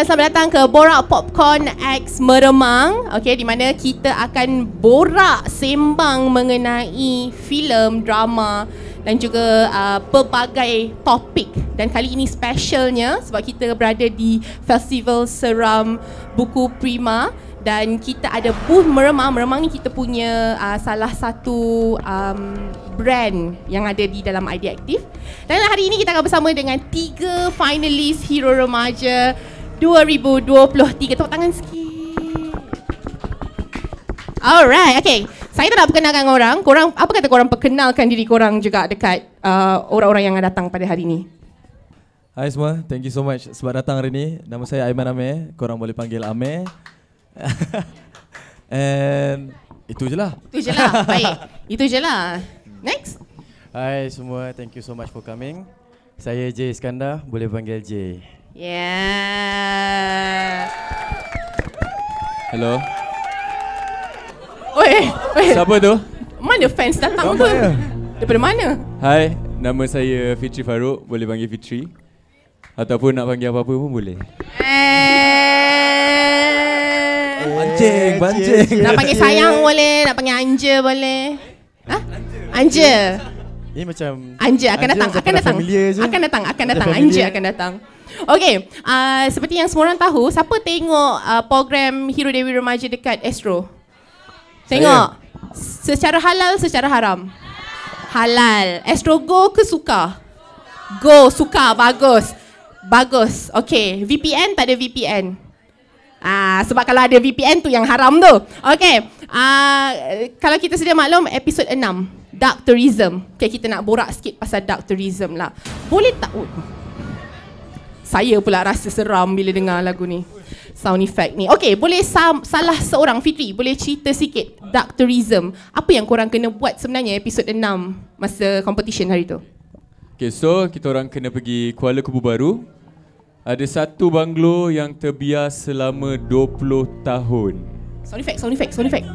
Dan selamat datang ke Borak Popcorn X Meremang Okay, di mana kita akan borak sembang mengenai filem, drama dan juga uh, pelbagai topik Dan kali ini specialnya sebab kita berada di Festival Seram Buku Prima dan kita ada booth Meremang. Meremang ni kita punya uh, salah satu um, brand yang ada di dalam ID Active. Dan hari ini kita akan bersama dengan tiga finalis Hero Remaja 2023. Tepuk tangan sikit. Alright, okay. Saya tak nak perkenalkan orang. Korang, apa kata korang perkenalkan diri korang juga dekat uh, orang-orang yang datang pada hari ini? Hai semua, thank you so much sebab datang hari ni. Nama saya Aiman Amir, korang boleh panggil Amir. And itu je lah. Itu je lah. Baik. Itu je lah. Next. Hai semua, thank you so much for coming. Saya J Iskandar, boleh panggil J. Yeah. Hello. Oi, oi. Siapa tu? Mana fans datang tu? Ya? Daripada mana? Hai, nama saya Fitri Farouk, boleh panggil Fitri. Ataupun nak panggil apa-apa pun boleh. Eh. Pancing, pancing. Nak panggil sayang boleh, nak panggil anja boleh. Ha? Anja. Ini macam Anja akan Anja datang, akan datang. familiar je. Akan datang, akan datang. Anja akan datang. Okay, uh, seperti yang semua orang tahu, siapa tengok uh, program Hero Dewi Remaja dekat Astro? Tengok. Secara halal, secara haram? Halal. Astro Go ke suka? Go, suka, bagus. Bagus. Okay, VPN tak ada VPN. Ah, sebab kalau ada VPN tu yang haram tu. Okay, ah, kalau kita sedia maklum episod 6, Dark Tourism. Okay, kita nak borak sikit pasal Dark Tourism lah. Boleh tak? Oh. Saya pula rasa seram bila dengar lagu ni. Sound effect ni. Okay, boleh sam- salah seorang, Fitri, boleh cerita sikit Dark Tourism. Apa yang korang kena buat sebenarnya episod 6 masa competition hari tu? Okay, so kita orang kena pergi Kuala Kubu Baru. Ada satu banglo yang terbiar selama 20 tahun. Sound effect, sound effect, sound effect.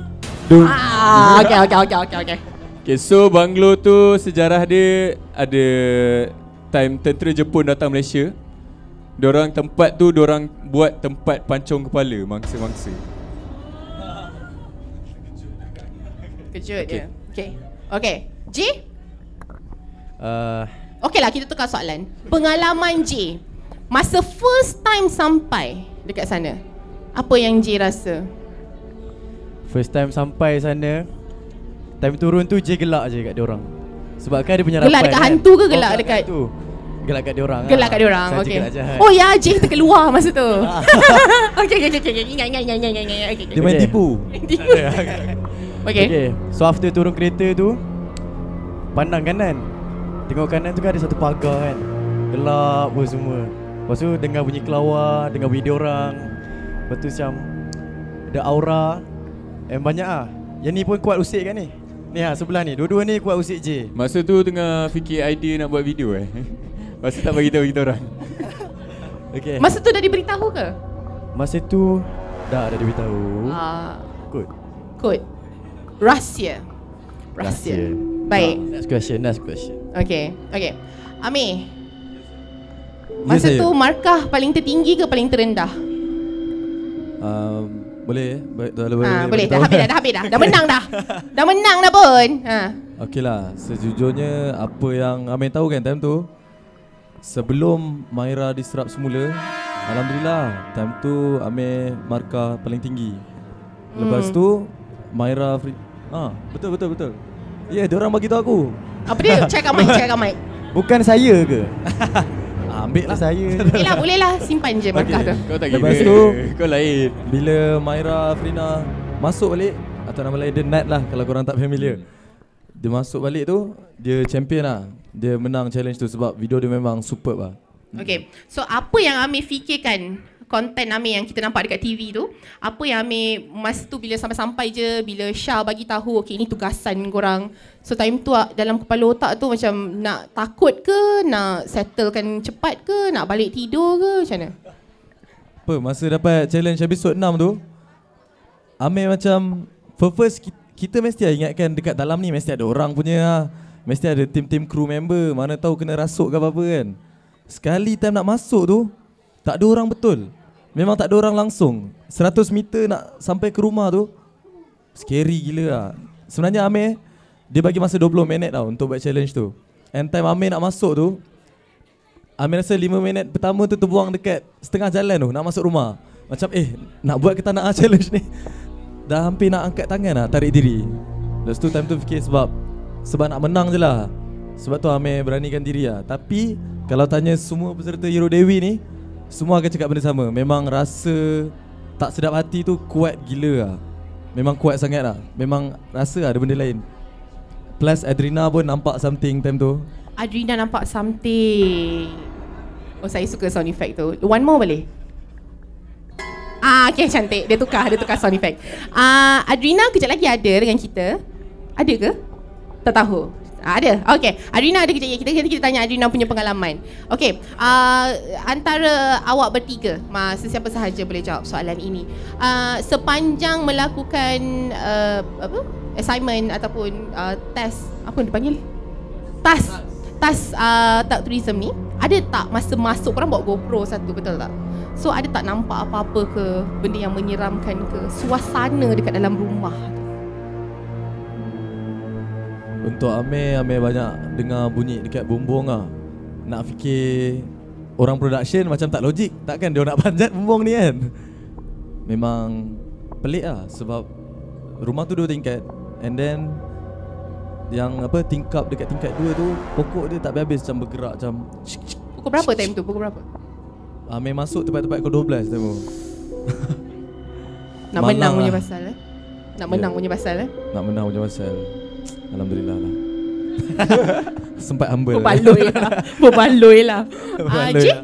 Ah, okay, okay, okay, okay, okay. Okay, so banglo tu sejarah dia ada time tentera Jepun datang Malaysia. Diorang tempat tu diorang buat tempat pancung kepala mangsa-mangsa. Kejut okay. dia. Okay. Okay. J? uh, Okay lah, kita tukar soalan. Pengalaman J, masa first time sampai dekat sana, apa yang J rasa? First time sampai sana Time turun tu je gelak je kat diorang Sebab kan dia punya Gelak rapat dekat kan? hantu ke gelak dekat- tu Gelak kat diorang Gelak lah. kat diorang, Saja okay. gelak. Oh ya, J terkeluar masa tu. okay, okay, okay, okay, ingat, ingat, ingat, ingat, ingat. Okay, Dia main okay. tipu Okay. Okay So after turun kereta tu Pandang kanan Tengok kanan tu kan ada satu pagar kan Gelap pun semua Lepas tu dengar bunyi kelawar Dengar bunyi diorang Lepas tu macam Ada aura Eh banyak ah. Yang ni pun kuat usik kan ni Ni ha sebelah ni Dua-dua ni kuat usik je Masa tu tengah fikir idea nak buat video eh. Masa tak bagi tahu kita orang. Okay Masa tu dah diberitahu ke? Masa tu Dah dah diberitahu Ah, Good Kod. Rahsia. Rahsia. Baik. Next question Next question Okay. Okay. Amir. Ya, Masa saya. tu markah paling tertinggi ke paling terendah? Um, boleh? Ba- Dah, Ha, boleh. Dah habis dah, dah habis dah. Dah menang dah. Dah menang dah pun. Ha. Okey lah, sejujurnya apa yang Amin tahu kan time tu Sebelum Maira diserap semula Alhamdulillah, time tu Amin markah paling tinggi Lepas Hmm. tu Maira free Ah, betul betul betul Ya, yeah, diorang bagi tahu aku Apa dia? Check out mic, check out mic. Bukan saya ke? ah, Ambil lah Saya Boleh lah, boleh lah. Simpan je markah tu. Kau tak Lepas kira. tu- kau lain. Bila Maira Frina masuk balik Atau nama lain dia Nat lah kalau korang tak familiar Dia masuk balik tu Dia champion lah. Dia menang challenge tu sebab video dia memang superb lah. Okay. So apa yang Amir fikirkan konten Amir yang kita nampak dekat TV tu apa yang Amir masa tu bila sampai-sampai je bila Syah bagi tahu okay ini tugasan korang. So time tu ah, dalam kepala otak tu macam nak takut ke nak settlekan cepat ke nak balik tidur ke macam mana? Apa masa dapat challenge episod 6 tu Amir macam for first ki- kita mesti ingatkan dekat dalam ni mesti ada orang punya lah. Mesti ada tim-tim crew member Mana tahu kena rasuk ke apa-apa kan Sekali time nak masuk tu Tak ada orang betul. Memang tak ada orang langsung. 100 meter nak sampai ke rumah tu scary gila lah. Sebenarnya Amir dia bagi masa 20 minit tau untuk buat challenge tu. And time Amir nak masuk tu Amir rasa 5 minit pertama tu terbuang dekat setengah jalan tu nak masuk rumah. Macam eh nak buat ke tak nak ah challenge ni. Dah hampir nak angkat tangan lah tarik diri. Lepas tu time tu fikir sebab sebab nak menang je lah. Sebab tu Amir beranikan diri lah. Tapi kalau tanya semua peserta Hero Dewi ni semua akan cakap benda sama. Memang rasa tak sedap hati tu kuat gila lah. Memang kuat sangat lah. Memang rasa ada benda lain. Plus Adrina pun nampak something time tu. Adrina nampak something. Oh saya suka sound effect tu. One more boleh? Ah, okay cantik. Dia tukar, dia tukar sound effect. Ah, Adrina kejap lagi ada dengan kita. Ada ke? Tak tahu. Ah, ada. Okay. Adrina ada kejap lagi. Kita, kita, kita tanya Adrina punya pengalaman. Okay. Ah, antara awak bertiga, mas sesiapa sahaja boleh jawab soalan ini. Ah, sepanjang melakukan uh, apa? assignment ataupun uh, test apa dipanggil? Tas. Tas uh, tak tourism ni ada tak masa masuk korang bawa GoPro satu betul tak? So ada tak nampak apa-apa ke benda yang menyeramkan ke suasana dekat dalam rumah tu? Untuk Amir, Amir banyak dengar bunyi dekat bumbung lah Nak fikir orang production macam tak logik Takkan dia nak panjat bumbung ni kan Memang pelik lah sebab Rumah tu dua tingkat And then Yang apa tingkap dekat tingkat dua tu Pokok dia tak habis macam bergerak macam Pukul berapa time tu? Pukul berapa? Amir masuk tepat-tepat ke 12 time tu Nak Malang menang punya lah. pasal eh? Nak menang Ya. punya pasal eh? Nak menang macam pasal Alhamdulillah lah Sempat humble Berbaloi lah Berbaloi lah uh, Berbaloi J? lah.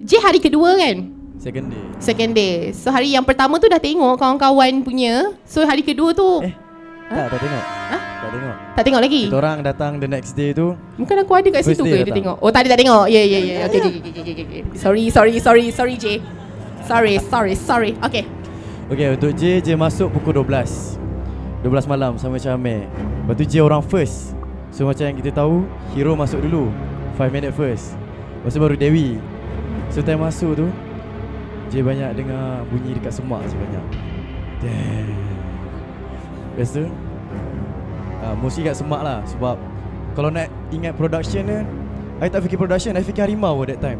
J hari kedua kan? Second day Second day So hari yang pertama tu dah tengok kawan-kawan punya So hari kedua tu Eh Tak, tak tengok Hah? Tengok. Tak tengok lagi? Kita orang datang the next day tu. Bukan aku ada kat First situ ke dia tengok? Oh tadi tak tengok. Ya ya ya Okay Sorry sorry sorry sorry J. Sorry sorry sorry. Okay. Okay untuk J J masuk pukul 12 12 malam sama macam Amir. Lepas tu J orang first. So macam yang kita tahu Hero masuk dulu. 5 minute first. Lepas tu baru Dewi. So time masuk tu J banyak dengar bunyi dekat semak sebanyak. Damn. Lepas tu uh, Mostly kat semak lah Sebab Kalau nak ingat production ni I tak fikir production I fikir harimau at that time.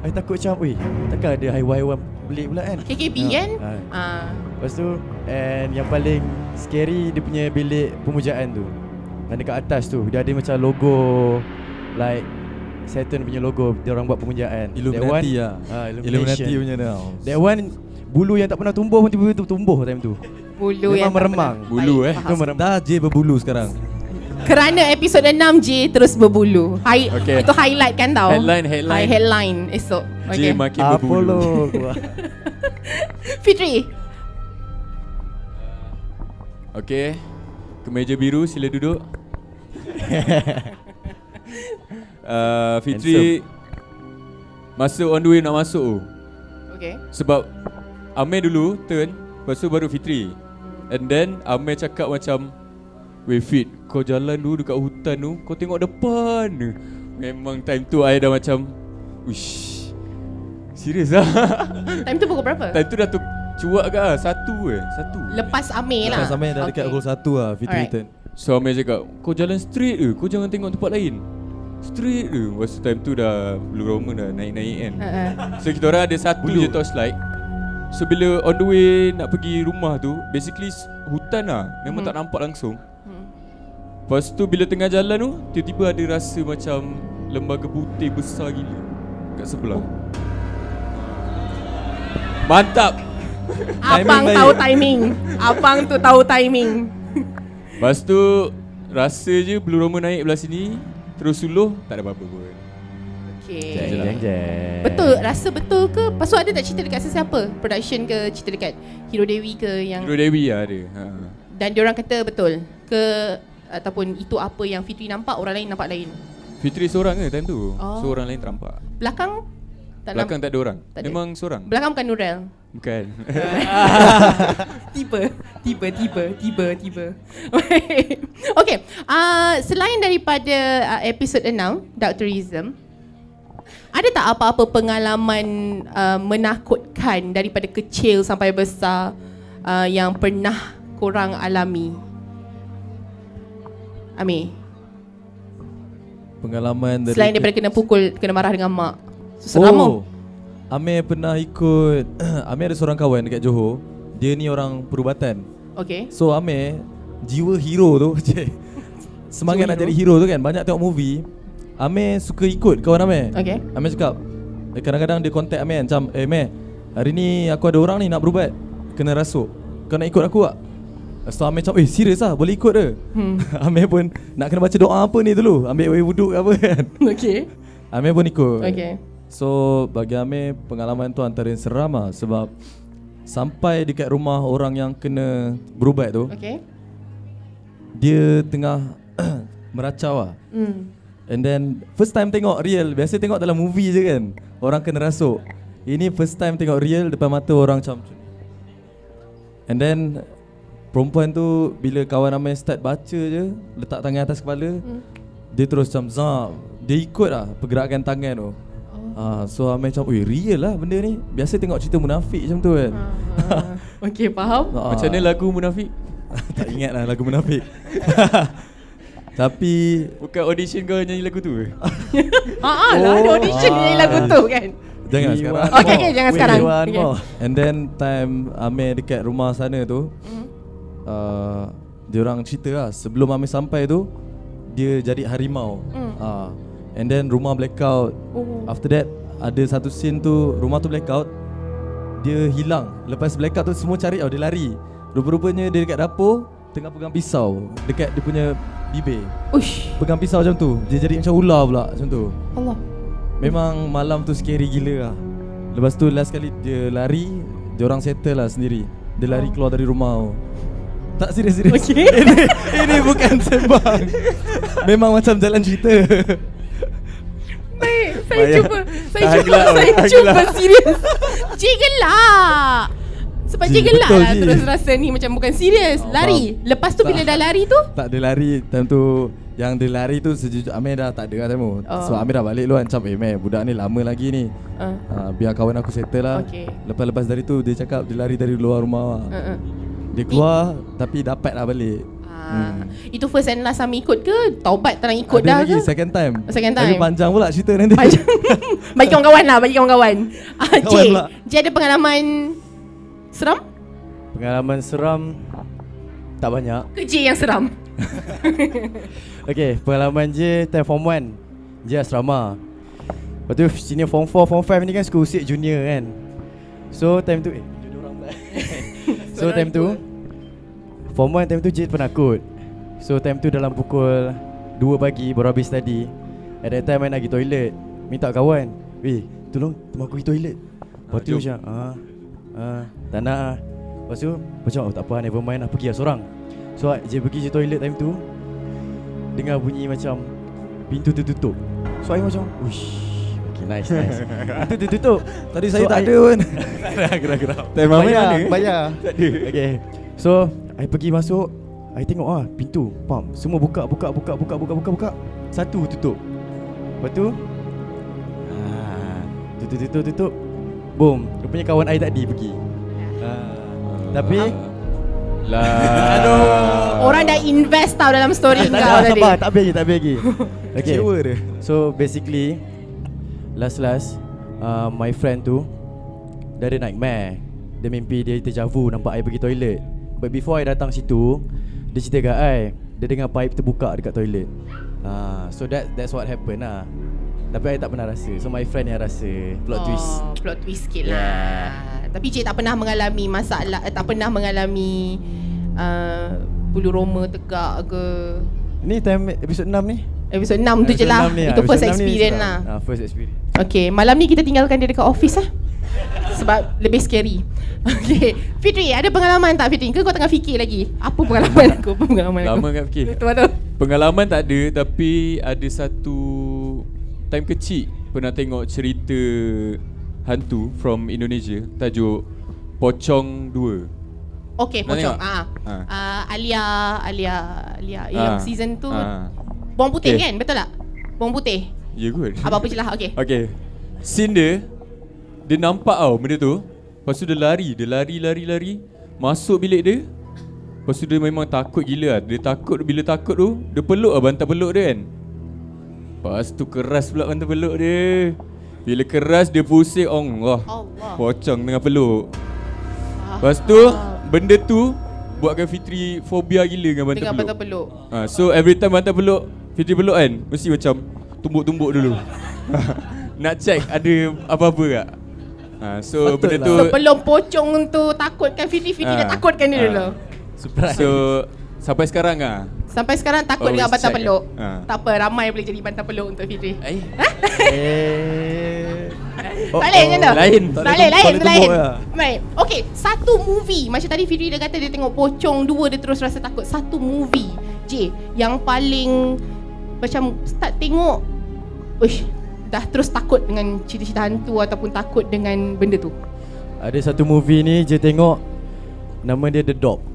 I takut macam Weh takkan ada haiwan-haiwan pelik pula kan? KKB Ah, kan? ah. Ah, Lepas tu And yang paling scary Dia punya bilik pemujaan tu. Dan dekat atas tu Dia ada macam logo Like Saturn punya logo Dia orang buat pemujaan. Illuminati That lah. one, ah, Illuminati Illumination punya tau That one Bulu yang tak pernah tumbuh pun tiba-tiba tumbuh time tu Bulu Memang yang meremang. Bulu, eh. Itu meremang Dah J berbulu sekarang. Kerana episod 6 J terus berbulu. Hi, Okay. Itu highlight kan tau? Headline, headline. Hi, Headline esok J okay. makin Apollo berbulu. gua. Fitri. Okay Kemeja biru sila duduk. Uh, Fitri Masa on the way nak masuk. Tu Okay Sebab Amir dulu turn Lepas tu baru Fitri And then Amir cakap macam Weh Fit Kau jalan dulu dekat hutan tu Kau tengok depan. Memang time tu I dah macam Uish Serius lah. Time tu pukul berapa? Time tu dah tu Cuak ke? Lah Satu eh Satu. Lepas Amir lah. Lepas sampai dah dekat pukul 1 lah Fitri Alright. turn So Amir cakap Kau jalan straight ke? Kau jangan tengok tempat lain. Straight ke? Lepas time tu dah Blue Roman dah naik-naik kan. Uh-uh. So kita orang ada satu Bulu. je torchlight So bila on the way nak pergi rumah tu Basically hutan lah. Memang Hmm. tak nampak langsung. Hmm. Lepas tu bila tengah jalan tu Tiba-tiba ada rasa macam Lembaga putih besar gila Kat sebelah. Mantap! Abang baik. tahu timing. Abang tu tahu timing. Lepas tu Rasa je Blue Roman naik belah sini Terus suluh Tak ada apa-apa pun Okay Jeng jeng jeng Betul, rasa betul ke? Tu ada tak cerita dekat sesiapa? Production ke cerita dekat Hero Dewi ke yang Hero Dewi lah ada ha. Dan diorang kata betul ke Ataupun itu apa yang Fitri nampak Orang lain nampak lain? Fitri seorang ke time tu? Oh. So orang lain tak nampak Belakang? Tak Belakang tak ada orang? Tak ada. Memang seorang? Belakang bukan Nurel. Bukan. Tiba Tiba Tiba Tiba Tiba Okay uh, Selain daripada uh, episod 6 Dark Tourism Ada tak apa-apa pengalaman uh, menakutkan daripada kecil sampai besar uh, yang pernah korang alami? Amir, Pengalaman dari selain daripada kena pukul, kena marah dengan mak. Seram oh. Amir pernah ikut Amir ada seorang kawan dekat Johor Dia ni orang perubatan Okay. So Amir Jiwa hero tu. Semangat Jiwa nak hero? jadi hero tu kan Banyak tengok movie Amir suka ikut kawan Amir Okay. Amir cakap eh, Kadang-kadang dia contact Amir Macam Eh Amir Hari ni aku ada orang ni nak berubat Kena rasuk Kau nak ikut aku tak? Tu Amir macam Eh serius lah boleh ikut ke? Hmm. Amir pun Nak kena baca doa apa ni dulu Ambil air wuduk ke apa kan Okay. Amir pun ikut Okay. So bagi Amir pengalaman tu antara yang seram lah Sebab Sampai dekat rumah orang yang kena berubat tu Okay. Dia tengah meracau lah Hmm. And then first time tengok real. Biasa tengok dalam movie je kan. Orang kena rasuk. Ini first time tengok real depan mata orang macam ni. And then Perempuan tu bila kawan Amir start baca je Letak tangan atas kepala Hmm. Dia terus macam zap Dia ikut lah pergerakan tangan tu. Ah, so Amir macam, Ui real lah benda ni. Biasa tengok cerita munafik macam tu kan. Ah, okay, faham? Ah, Macam mana lagu Munafik? Tak ingat lah lagu munafik Tapi Bukan audition kau nyanyi lagu tu ke? Ah, ah lah ada audition Ah. ni lagu tu kan. Jangan We sekarang Okay, okay, jangan We sekarang. Okay. And then time Amir dekat rumah sana tu Hmm. uh, Dia orang cerita lah Sebelum Amir sampai tu Dia jadi harimau Hmm. uh, And then rumah blackout Oh. After that Ada satu scene tu Rumah tu blackout Dia hilang Lepas blackout tu semua cari oh, Dia lari Rupa-rupanya dia dekat dapur Tengah pegang pisau Dekat dia punya bibir Ush, Pegang pisau macam tu Dia jadi macam ular pula Macam tu Allah. Memang malam tu scary gila lah Lepas tu last kali dia lari Dia orang settle lah sendiri Dia lari Oh. keluar dari rumah Tak serius serius Okay. ini, ini bukan sembang Memang macam jalan cerita Baik, saya Bayar. cuba. Saya cuba, saya cuba serius. Gelak. Sebab cik gelak betul, lah Ji. terus rasa ni macam bukan serius. Oh, Lari. Lepas tu Tak. bila dah lari tu, Tak ada lari Time tu Yang dia lari tu sejujur Amir dah tak ada lah time tu Oh. So Amir dah balik dulu kan Macam eh meh budak ni lama lagi ni uh, uh, Biar kawan aku settle lah Okay. Lepas-lepas dari tu Dia cakap dia lari dari luar rumah uh, uh. Dia keluar Tapi dapat lah balik Ah, Itu first and last Ami ikut ke? Taubat tak nak ikut Ada dah lagi ke? second time Second Tapi time. panjang pula cerita nanti Panjang. bagi kawan-kawan lah, bagi kawan-kawan. Kawan Cik. Cik ada pengalaman seram? Pengalaman seram tak banyak. Ke Cik yang seram? Okay, pengalaman je time form 1 Je asrama. Lepas tu senior form 4, form 5 ni kan suka usik junior kan. So time tu Eh, junior orang pula. So time tu. Form 1 time tu je penakut. So time tu dalam pukul 2 pagi baru habis tadi At that time I nak pergi toilet. Minta kawan Weh tolong teman aku pergi toilet. Lepas tu macam ah, ah, Tak nak ah. Lepas tu macam oh, tak apa never mind lah pergi lah seorang. So je pergi je toilet time tu Dengar bunyi macam Pintu tertutup. So I macam Uish Okay nice nice. Pintu tertutup. Tadi saya So, tak I- ada pun. Gerak-gerak Time Amir Bayar mana? Bayar Tak ada. Okay. So I pergi masuk I tengok ah pintu Pam Semua buka buka buka buka buka buka buka. Satu tutup. Lepas tu ah, Tutup tutup tutup Boom. Rupanya kawan I tadi pergi. Ah, Tapi Lah. Aduh. Orang dah invest tau dalam story Tak kau tadi. sabar Tak habis lagi Tak habis lagi Okay. Kecewa dia. So basically Last last uh, My friend tu Dia ada nightmare. Dia mimpi dia terjavu Nampak I pergi toilet. But before I datang situ Dia cerita kat I. Dia dengar pipe terbuka dekat toilet. Uh, So that that's what happened lah Tapi I tak pernah rasa So my friend yang rasa Plot oh, twist Plot twist sikit lah. Tapi cik tak pernah mengalami masalah, eh, tak pernah mengalami uh, bulu roma tegak ke. Ni time episod 6 ni Episod 6 tu je lah. Episode 6 ni Itu Episode first 6 ni experience lah. ah, First experience Okay, malam ni kita tinggalkan dia dekat office lah. Sebab lebih scary. Okay, Fitri, ada pengalaman tak Fitri? Ke kau tengah fikir lagi? Apa pengalaman aku? Apa pengalaman aku? Lama kat fikir Betul-betul. Pengalaman tak ada Tapi ada satu Time kecil Pernah tengok cerita Hantu From Indonesia Tajuk Pocong 2 Okay, Nak pocong. Ah, Ah. ah, Alia, Alia, Alia. Yang Ah, season tu ah. Bawang putih Okay. kan? Betul tak? Bawang putih. Ya kot Apa-apa je lah Okay Okay Scene dia Dia nampak tau benda tu Lepas tu dia lari Dia lari lari lari Masuk bilik dia Lepas tu dia memang takut gila lah Dia takut Bila takut tu Dia peluk lah bantal peluk dia kan Lepas tu keras pula bantal peluk dia. Bila keras dia pusing. Allah. Allah. Pocong dengan peluk. Lepas tu Benda tu Buatkan Fitri Fobia gila dengan bantal Dengan peluk. peluk. Ha, So every time bantal peluk Fitri peluk kan Mesti macam Tumbuk-tumbuk dulu. Nak check ada apa-apa tak? Ha, So Patut benda lah. tu Sebelum pocong tu takutkan Fitri Fitri dah Ah. takutkan dia Ah. dulu. Surprise. So Sampai sekarang ah. Sampai sekarang takut Always dengan bantal peluk ah. Tak apa ramai boleh jadi bantal peluk untuk Fitri. Eh? Eh. Tak boleh macam tu. Lain. Tak Tak boleh lain tak lain lah. Baik. Okay Satu movie. Macam tadi Fitri dia kata Dia tengok pocong Dua dia terus rasa takut. Satu movie. J Yang paling Macam Start tengok Uish Dah terus takut dengan cerita-cerita hantu Ataupun takut dengan benda tu. Ada satu movie ni je tengok Nama dia The Dog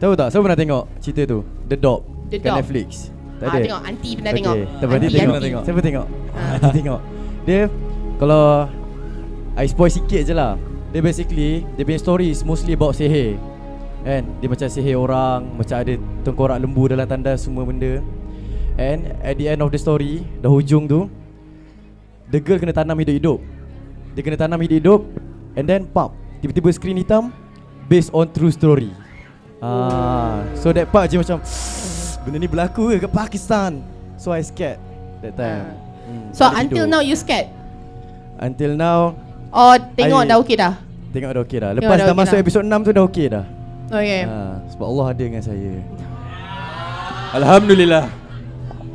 Tahu tak? Siapa pernah tengok cerita tu? The Dog The Dog. Netflix Tak Ah, ada? tengok Aunty pernah Okey, tengok Tak berarti Aunty, tengok, aunty. tengok Siapa tengok? Ah. Aunty tengok Dia Kalau I spoil sikit je lah Dia basically Dia punya story is mostly about sihir Kan Dia macam sihir orang Macam ada tengkorak lembu dalam tandas semua benda And at the end of the story Dah hujung tu The girl kena tanam hidup-hidup Dia kena tanam hidup-hidup And then pop Tiba-tiba screen hitam Based on true story Ah, So that part je macam Benda ni berlaku ke kat Pakistan? So I scared That time. Hmm, So until tidur. now you scared? Until now Oh tengok I- dah okey dah? Tengok dah okey dah. Tengok Lepas dah dah, okey masuk dah. episod 6 tu dah okey dah. Okay. Ah, Sebab Allah ada dengan saya. Alhamdulillah.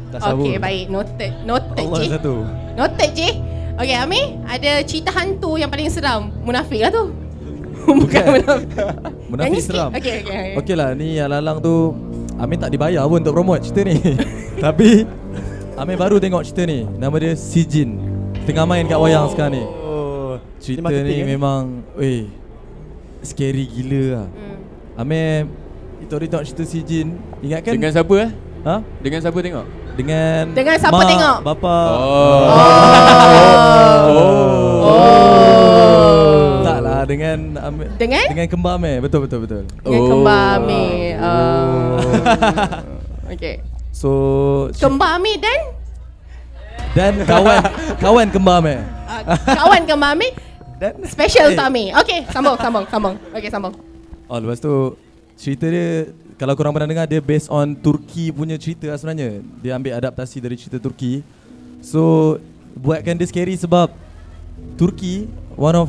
Tak sabar. Okay baik. Noted Noted Allah je satu. Noted je Okay Amir Ada cerita hantu yang paling seram? Munafik lah tu Bukan munafik. Munafik seram. Okay okay, okay. Okey lah ni yang lalang tu Amin tak dibayar pun untuk promote cerita ni. Tapi Amin baru tengok cerita ni. Nama dia Sijin. Tengah main kat wayang sekarang ni. Oh Cerita marketing, ni eh? memang Weh Scary gila lah. Hmm. Amin Itu hari tengok cerita Sijin. Ingat kan Dengan siapa eh? Ha? Dengan siapa tengok? Dengan Dengan siapa mak, tengok? Bapa Oh, Oh. Tak lah dengan Amin Dengan? Dengan kembar Amin Betul betul betul Dengan Oh. kembar Amir oh. Okay So Kembar Amir dan Dan kawan Kawan kembar Amin uh, Kawan kembar Amir Dan Special Eh. untuk Amir Okay sambung sambung sambung Okay sambung Oh lepas tu cerita dia kalau korang pernah dengar dia based on Turki punya cerita lah sebenarnya. Dia ambil adaptasi dari cerita Turki. So buatkan dia scary sebab Turki one of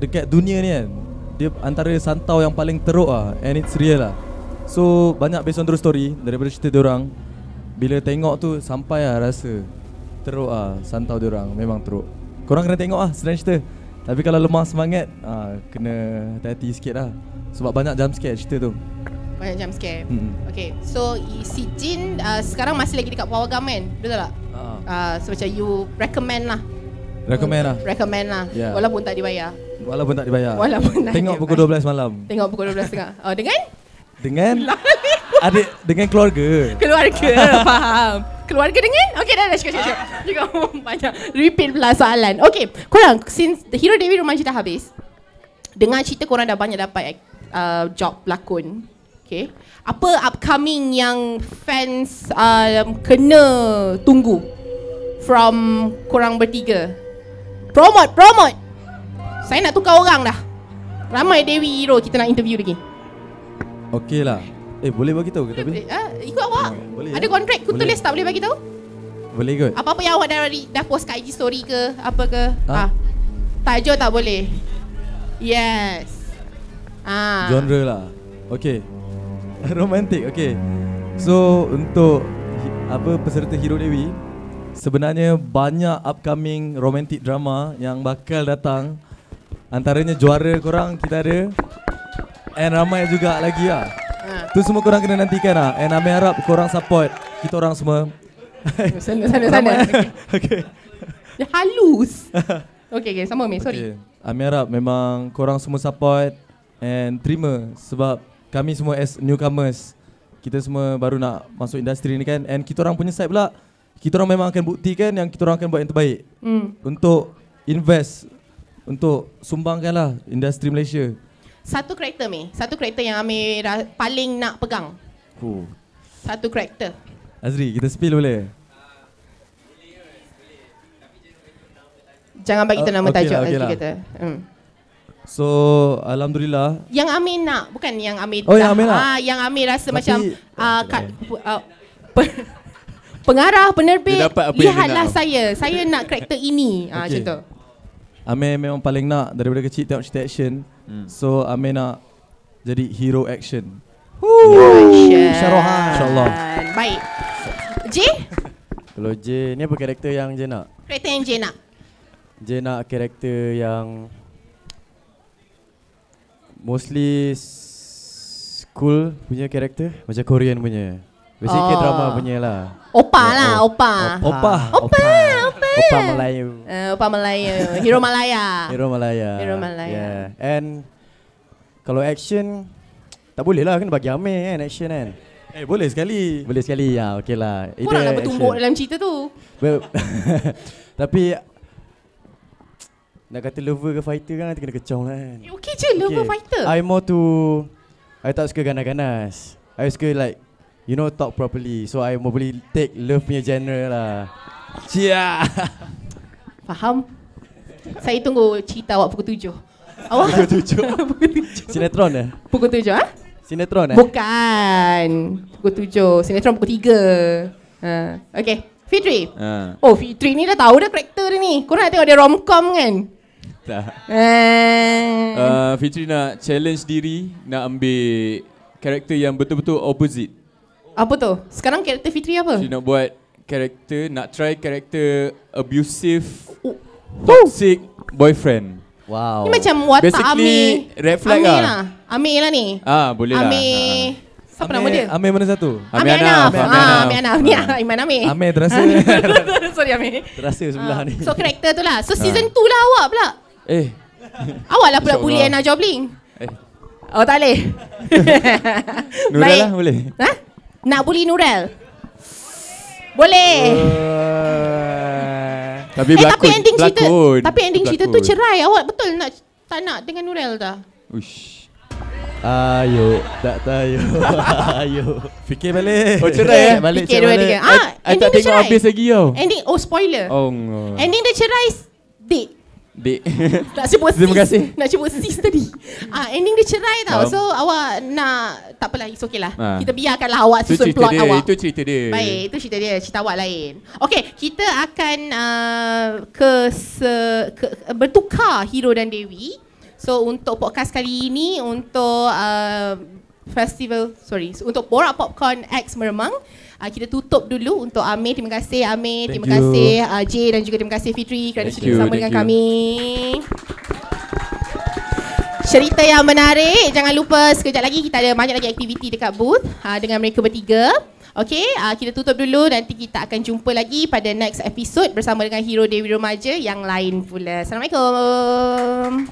dekat dunia ni kan dia antara santau yang paling teruk lah and it's real lah. So banyak based on true story daripada cerita dia orang. Bila tengok tu sampai lah rasa teruk ah santau dia orang memang teruk. Korang kena tengok ah senang cerita. Tapi kalau lemah semangat ah kena hati-hati sikit lah. Sebab banyak jump scare cerita tu. Banyak jump scare Hmm. Okay So si Jin uh, Sekarang masih lagi dekat Pawagam kan Betul tak? Ah. Uh, so macam you recommend lah Recommend lah. Recommend lah Yeah. Walaupun tak dibayar Walaupun tak dibayar. Walaupun tak Tengok dibayar. pukul 12 malam. Tengok pukul 12 tengah Oh dengan Dengan adik dengan keluarga. Keluarga Faham Keluarga dengan Okay dah dah cukup cukup Cukup banyak Repeat pula soalan Okay Korang Since The Hero Dewi Rumah dah habis Dengan cerita korang dah banyak dapat uh, Job pelakon Okay Apa upcoming yang Fans um, Kena Tunggu From Korang bertiga Promote Promote Saya nak tukar orang dah Ramai Dewi Hero Kita nak interview lagi Okey lah. Eh boleh bagi tahu ke tapi? Ah, Ikut awak boleh, Ada kontrak Ku Boleh. tulis tak boleh bagi tahu Boleh kot. Apa-apa yang awak dah, dah post kat IG story ke Apa ke Ha? ah. Tajuk tak boleh Yes ah. Genre lah. Okey. Romantik. Okey. So untuk apa peserta Hero Dewi sebenarnya banyak upcoming romantic drama yang bakal datang. Antaranya juara korang kita ada and ramai juga lagi lah. ah. Tu semua korang kena nantikan lah And Amir harap korang support Kita orang semua Sana sana sana okay. Okay Dia halus Okay okay sama Min sorry okay. Amir harap memang korang semua support And terima Sebab kami semua as newcomers Kita semua baru nak masuk industri ni kan And kita orang punya side pula kita orang memang akan buktikan yang kita orang akan buat yang terbaik Hmm. untuk invest untuk sumbangkanlah industri Malaysia. Satu karakter mi, satu karakter yang Amir paling nak pegang. Oh. Satu karakter. Azri, kita spill boleh? Jangan bagi kita Oh, nama okey tajuk lah, Azri lah. kata. Hmm. So, alhamdulillah Yang Amir nak, bukan yang Amir Oh, yang Amir nak? Ah, yang Amir rasa Tapi- macam uh, kat, uh, pengarah penerbit Dia dapat apa yang dia lihatlah saya. Saya nak karakter ini. Ah macam tu. Amir memang paling nak daripada kecil tengok cerita action. Hmm. So, Amir nak jadi hero action. Syarohan. InsyaAllah. Baik. J? Kalau J ni apa karakter yang J nak? Karakter yang J nak. J nak karakter yang mostly cool punya karakter macam Korean punya. Basically Oh. drama punya lah. Opa lah, oh. opa. Opa. Opa, opa. Opa Melayu. Uh, opa Melayu. Hero Malaya. Hero Malaya. Hero Malaya. Yeah. And kalau action tak boleh lah kena bagi Amir kan action kan. Eh, boleh sekali. Boleh sekali ya, okey lah. Korang nak bertumbuk action. dalam cerita tu. Tapi nak kata lover ke fighter kan nanti kena kecong lah kan. Eh, okay je, lover fighter. I more to I tak suka ganas-ganas. I suka like you know talk properly. So I more boleh take love punya genre lah. Cia. Faham? Saya tunggu cerita awak pukul tujuh. Awak pukul tujuh. pukul tujuh. Sinetron eh? Pukul tujuh, ha? Sinetron eh? Bukan. Pukul tujuh. Sinetron pukul tiga. Ha. Okay. Fitri. Ha. Oh, Fitri ni dah tahu dah karakter dia ni. Korang nak tengok dia romcom kan? Tak. Eh. Uh, Fitri nak challenge diri nak ambil karakter yang betul-betul opposite. Apa tu? Sekarang karakter Fitri apa? She nak buat karakter, nak try karakter abusive, Oh. toxic boyfriend. Wow. Ni macam watak Basically, Amir. red flag Amir lah. lah. Amir lah ni. Ah, boleh lah. Amir. Siapa nama dia? Amir mana satu? Amir Amir Anaf, Anaf. Amir Ah, Anaf. Amir Anaf. Ni Iman Amir. Amir terasa. Sorry Amir. Terasa sebelah Ah, ni. So karakter tu lah. So season 2 lah awak pula. Eh, Awak lah pula InsyaAllah. bully Anna Jobling. eh. Oh tak boleh. Baik. lah boleh. Ha? Nak bully Nurel? Boleh. Uh, Tapi eh berlakon. tapi ending cerita berlakon. tapi ending cerita tu cerai. Awak betul nak tak nak dengan Nurel dah? Uish. ayo, tak tahu. ayo. Fikir balik. Oh cerai eh? Balik Fikir dua balik. tiga. I, Ah, I ending tak dia tengok cerai. habis lagi tau. Ending oh spoiler. Oh, no. Ending dia cerai date. Dek. Nak sebut Terima sis. kasih. Nak sebut sis tadi. Ah, ending dia cerai tau. So awak nak tak apalah, it's okay lah. Ah. Kita biarkanlah awak Itu susun plot dia. awak. Itu cerita dia. Baik, itu cerita dia, cerita awak lain. Okey, kita akan uh, ke, se, ke bertukar Hero dan Dewi. So untuk podcast kali ini untuk uh, festival sorry untuk Borak Popcorn X Meremang uh, kita tutup dulu untuk Amir. Terima kasih Amir. Thank terima you. kasih uh, Jay dan juga terima kasih Fitri kerana Thank sudi bersama dengan you. kami. Cerita yang menarik. Jangan lupa sekejap lagi Kita ada banyak lagi aktiviti dekat booth uh, Dengan mereka bertiga. Okay, uh, kita tutup dulu. Nanti kita akan jumpa lagi pada next episode Bersama dengan Hero Dewi Remaja yang lain pula. Assalamualaikum